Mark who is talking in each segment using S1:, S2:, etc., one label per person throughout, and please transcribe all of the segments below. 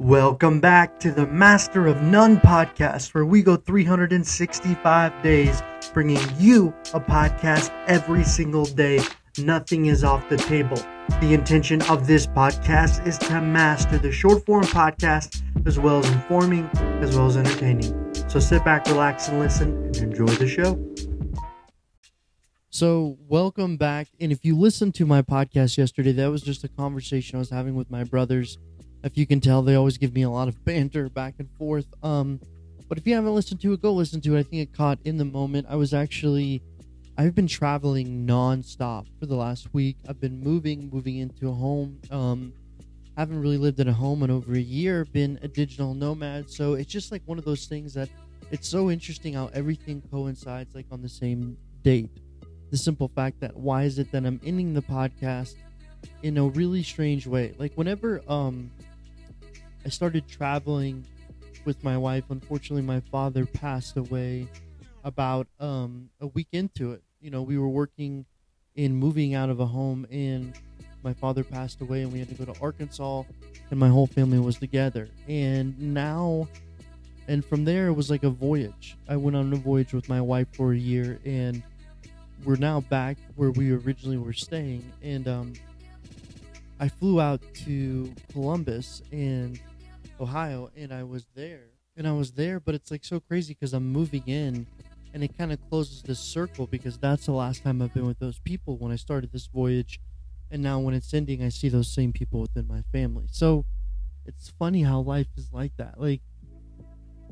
S1: Welcome back to the Master of None podcast, where we go 365 days bringing you a podcast every single day. Nothing is off the table. The intention of this podcast is to master the short form podcast as well as informing, as well as entertaining. So sit back, relax, and listen and enjoy the show. So, welcome back. And if you listened to my podcast yesterday, that was just a conversation I was having with my brothers if you can tell, they always give me a lot of banter back and forth. Um, but if you haven't listened to it, go listen to it. I think it caught in the moment. I was actually, I've been traveling nonstop for the last week. I've been moving, moving into a home. Um, haven't really lived in a home in over a year. Been a digital nomad, so it's just like one of those things that it's so interesting how everything coincides like on the same date. The simple fact that why is it that I'm ending the podcast in a really strange way? Like whenever um I started traveling with my wife. Unfortunately, my father passed away about um, a week into it. You know, we were working in moving out of a home, and my father passed away, and we had to go to Arkansas, and my whole family was together. And now, and from there, it was like a voyage. I went on a voyage with my wife for a year, and we're now back where we originally were staying. And um, I flew out to Columbus, and Ohio, and I was there, and I was there, but it's like so crazy because I'm moving in, and it kind of closes this circle because that's the last time I've been with those people when I started this voyage, and now when it's ending, I see those same people within my family. So it's funny how life is like that. Like,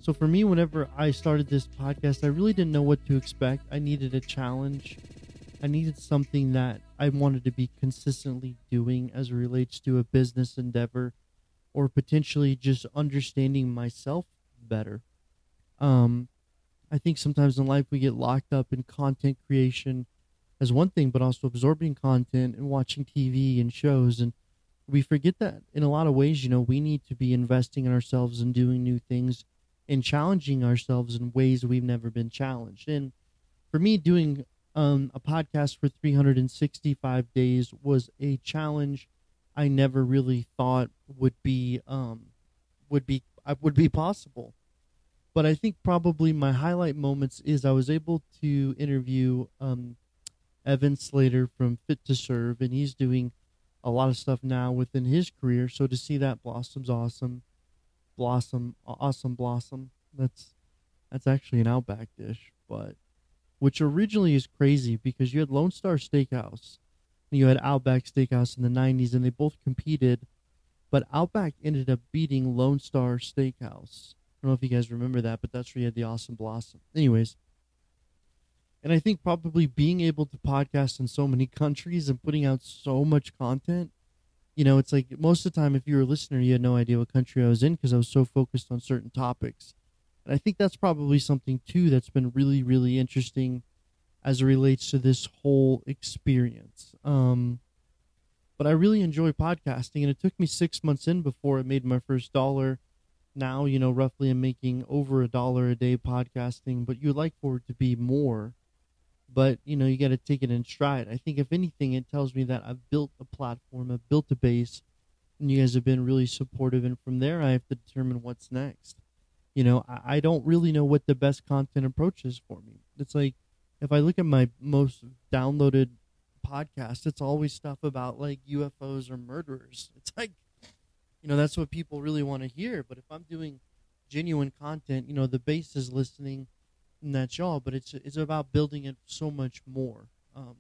S1: so for me, whenever I started this podcast, I really didn't know what to expect. I needed a challenge. I needed something that I wanted to be consistently doing as relates to a business endeavor or potentially just understanding myself better. Um, I think sometimes in life we get locked up in content creation as one thing, but also absorbing content and watching TV and shows. And we forget that in a lot of ways, you know, we need to be investing in ourselves and doing new things and challenging ourselves in ways we've never been challenged. And for me, doing um, a podcast for 365 days was a challenge I never really thought would be um, would be would be possible. But I think probably my highlight moments is I was able to interview um, Evan Slater from Fit to Serve, and he's doing a lot of stuff now within his career. So to see that blossoms awesome, blossom awesome blossom. That's that's actually an Outback dish, but which originally is crazy because you had Lone Star Steakhouse you had Outback Steakhouse in the 90s, and they both competed, but Outback ended up beating Lone Star Steakhouse. I don't know if you guys remember that, but that's where you had the Awesome Blossom. Anyways, and I think probably being able to podcast in so many countries and putting out so much content, you know, it's like most of the time, if you were a listener, you had no idea what country I was in because I was so focused on certain topics. And I think that's probably something too that's been really, really interesting as it relates to this whole experience. Um, but I really enjoy podcasting, and it took me six months in before I made my first dollar. Now, you know, roughly I'm making over a dollar a day podcasting, but you'd like for it to be more. But, you know, you got to take it in stride. I think, if anything, it tells me that I've built a platform, I've built a base, and you guys have been really supportive. And from there, I have to determine what's next. You know, I, I don't really know what the best content approach is for me. It's like, if I look at my most downloaded podcast, it's always stuff about like UFOs or murderers. It's like, you know, that's what people really want to hear. But if I'm doing genuine content, you know, the base is listening, and that's y'all. But it's it's about building it so much more. Um,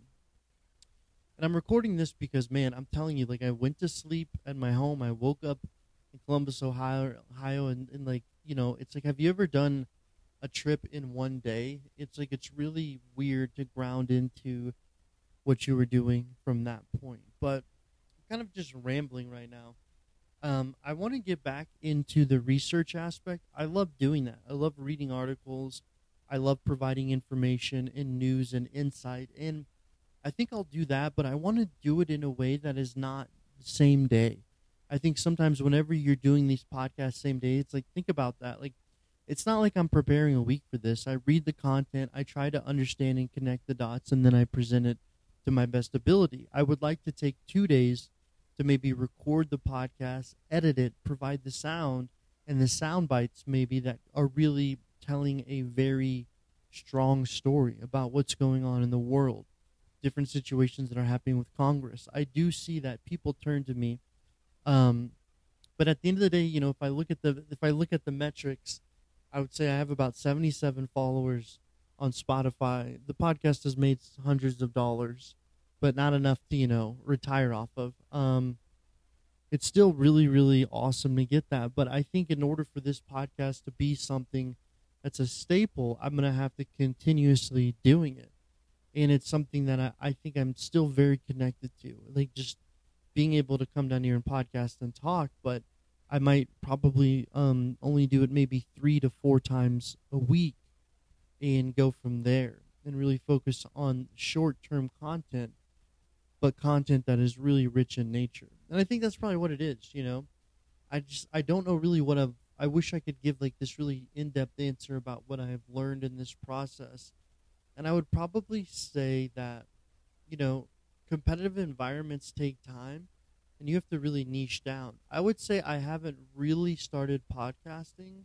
S1: and I'm recording this because, man, I'm telling you, like, I went to sleep at my home. I woke up in Columbus, Ohio, Ohio, and, and like, you know, it's like, have you ever done a trip in one day, it's like it's really weird to ground into what you were doing from that point. But kind of just rambling right now. Um, I want to get back into the research aspect. I love doing that. I love reading articles. I love providing information and news and insight. And I think I'll do that, but I want to do it in a way that is not the same day. I think sometimes whenever you're doing these podcasts same day, it's like think about that. Like it's not like I'm preparing a week for this. I read the content, I try to understand and connect the dots, and then I present it to my best ability. I would like to take two days to maybe record the podcast, edit it, provide the sound and the sound bites maybe that are really telling a very strong story about what's going on in the world, different situations that are happening with Congress. I do see that people turn to me. Um, but at the end of the day, you know, if I look at the if I look at the metrics, I would say I have about 77 followers on Spotify. The podcast has made hundreds of dollars, but not enough to, you know, retire off of. Um, it's still really, really awesome to get that. But I think in order for this podcast to be something that's a staple, I'm going to have to continuously doing it. And it's something that I, I think I'm still very connected to. Like just being able to come down here and podcast and talk, but I might probably um, only do it maybe three to four times a week and go from there and really focus on short term content, but content that is really rich in nature. And I think that's probably what it is, you know. I just I don't know really what I've I wish I could give like this really in depth answer about what I have learned in this process. And I would probably say that, you know, competitive environments take time and you have to really niche down. I would say I haven't really started podcasting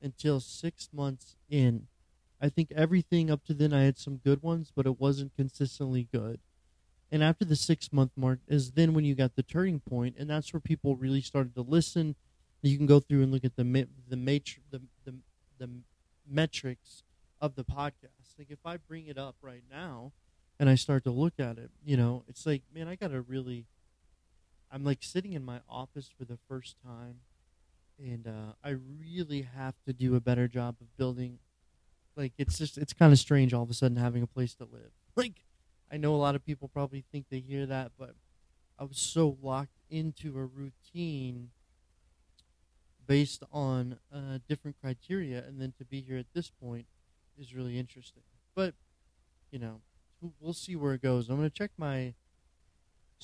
S1: until six months in. I think everything up to then I had some good ones, but it wasn't consistently good. And after the six month mark is then when you got the turning point, and that's where people really started to listen. You can go through and look at the the matri- the, the the metrics of the podcast. Like if I bring it up right now and I start to look at it, you know, it's like man, I gotta really. I'm like sitting in my office for the first time, and uh, I really have to do a better job of building like it's just it's kind of strange all of a sudden having a place to live. Like I know a lot of people probably think they hear that, but I was so locked into a routine based on uh, different criteria, and then to be here at this point is really interesting. But you know, we'll see where it goes. I'm gonna check my.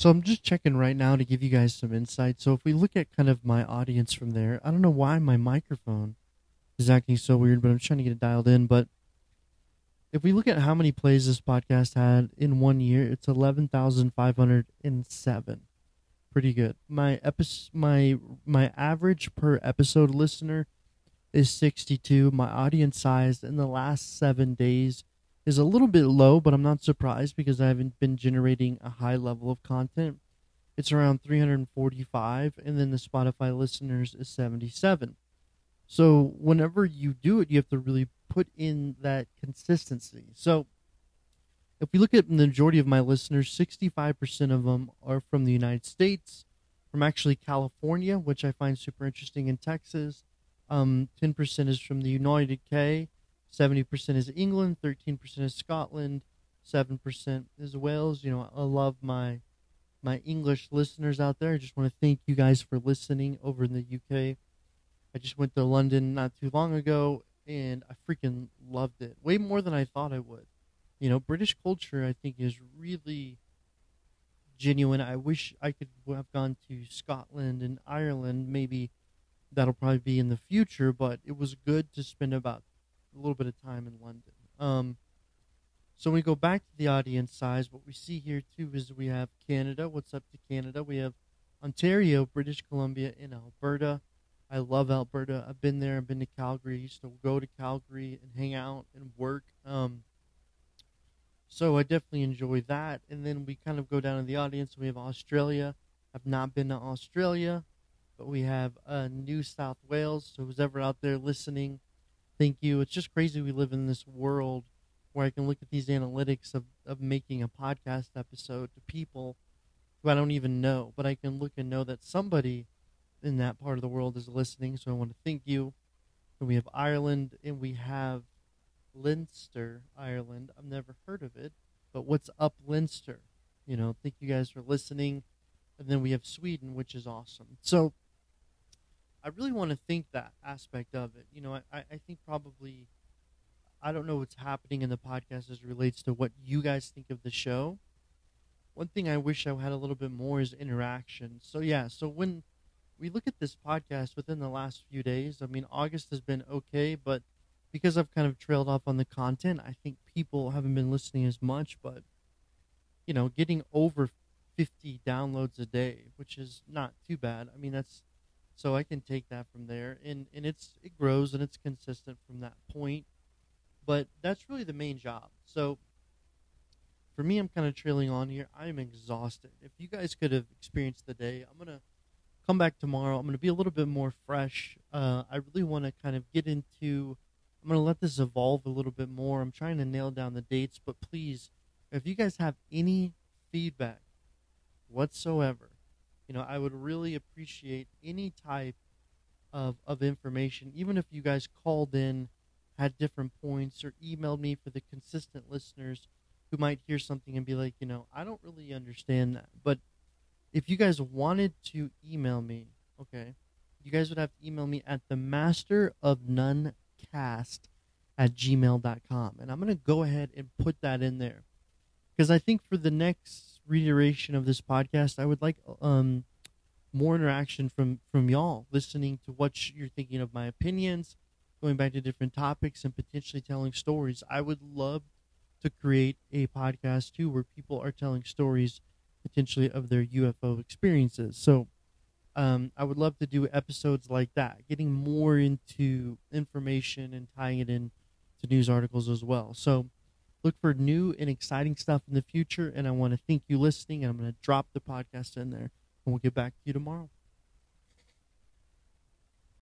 S1: So I'm just checking right now to give you guys some insight. So if we look at kind of my audience from there, I don't know why my microphone is acting so weird, but I'm trying to get it dialed in. But if we look at how many plays this podcast had in one year, it's eleven thousand five hundred and seven. Pretty good. My episode, my my average per episode listener is sixty two. My audience size in the last seven days is a little bit low, but I'm not surprised because I haven't been generating a high level of content. It's around 345, and then the Spotify listeners is 77. So whenever you do it, you have to really put in that consistency. So if we look at the majority of my listeners, 65% of them are from the United States, from actually California, which I find super interesting, in Texas. Um, 10% is from the United K, 70% is England, 13% is Scotland, 7% is Wales. You know, I love my my English listeners out there. I just want to thank you guys for listening over in the UK. I just went to London not too long ago, and I freaking loved it way more than I thought I would. You know, British culture I think is really genuine. I wish I could have gone to Scotland and Ireland. Maybe that'll probably be in the future, but it was good to spend about a little bit of time in London. Um, so when we go back to the audience size, what we see here too is we have Canada. What's up to Canada? We have Ontario, British Columbia, and Alberta. I love Alberta. I've been there. I've been to Calgary. I used to go to Calgary and hang out and work. Um, so I definitely enjoy that. And then we kind of go down to the audience. We have Australia. I've not been to Australia, but we have uh, New South Wales. So who's ever out there listening, thank you. It's just crazy we live in this world where I can look at these analytics of, of making a podcast episode to people who I don't even know, but I can look and know that somebody – in that part of the world is listening. So I want to thank you. And we have Ireland and we have Leinster, Ireland. I've never heard of it, but what's up, Leinster? You know, thank you guys for listening. And then we have Sweden, which is awesome. So I really want to think that aspect of it. You know, I, I think probably, I don't know what's happening in the podcast as relates to what you guys think of the show. One thing I wish I had a little bit more is interaction. So, yeah, so when we look at this podcast within the last few days. I mean, August has been okay, but because I've kind of trailed off on the content, I think people haven't been listening as much. But you know, getting over 50 downloads a day, which is not too bad. I mean, that's so I can take that from there, and and it's it grows and it's consistent from that point. But that's really the main job. So for me, I'm kind of trailing on here. I'm exhausted. If you guys could have experienced the day, I'm gonna come back tomorrow. I'm gonna be a little bit more fresh. Uh, I really want to kind of get into. I'm gonna let this evolve a little bit more. I'm trying to nail down the dates, but please, if you guys have any feedback whatsoever, you know, I would really appreciate any type of of information, even if you guys called in, had different points, or emailed me for the consistent listeners who might hear something and be like, you know, I don't really understand that. But if you guys wanted to email me, okay, you guys would have to email me at the master of none cast at gmail.com. And I'm going to go ahead and put that in there because I think for the next reiteration of this podcast, I would like um, more interaction from, from y'all listening to what you're thinking of my opinions, going back to different topics, and potentially telling stories. I would love to create a podcast too where people are telling stories potentially of their UFO experiences. So um, I would love to do episodes like that, getting more into information and tying it in to news articles as well. So look for new and exciting stuff in the future. And I want to thank you listening. And I'm going to drop the podcast in there and we'll get back to you tomorrow.